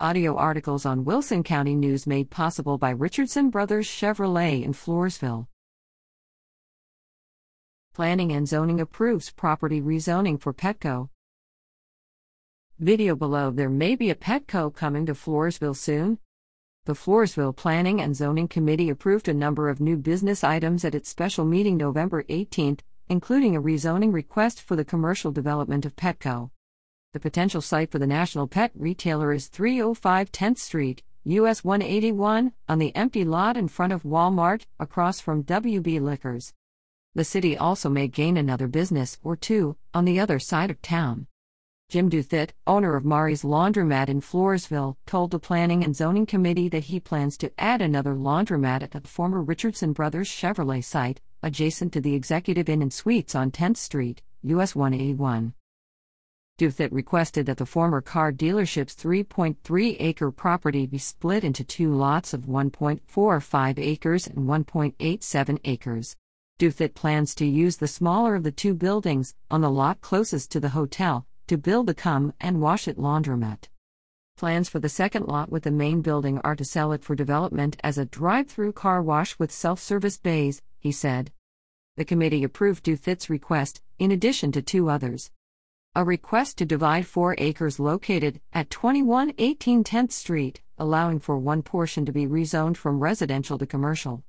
Audio articles on Wilson County News made possible by Richardson Brothers Chevrolet in Floresville. Planning and Zoning approves property rezoning for Petco. Video below There may be a Petco coming to Floresville soon. The Floresville Planning and Zoning Committee approved a number of new business items at its special meeting November 18, including a rezoning request for the commercial development of Petco. The potential site for the national pet retailer is 305 10th Street, US 181, on the empty lot in front of Walmart, across from WB Liquors. The city also may gain another business or two on the other side of town. Jim Duthit, owner of Mari's Laundromat in Floresville, told the Planning and Zoning Committee that he plans to add another laundromat at the former Richardson Brothers Chevrolet site, adjacent to the Executive Inn and Suites on 10th Street, US 181. Duthit requested that the former car dealership's 3.3 acre property be split into two lots of 1.45 acres and 1.87 acres. Duthit plans to use the smaller of the two buildings, on the lot closest to the hotel, to build the Come and Wash It laundromat. Plans for the second lot with the main building are to sell it for development as a drive through car wash with self service bays, he said. The committee approved Duthit's request, in addition to two others a request to divide four acres located at 2118 10th Street, allowing for one portion to be rezoned from residential to commercial.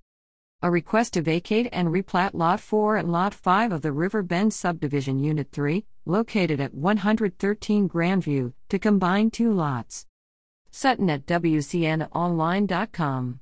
A request to vacate and replat Lot 4 and Lot 5 of the River Bend Subdivision Unit 3, located at 113 Grandview, to combine two lots. Sutton at WCNOnline.com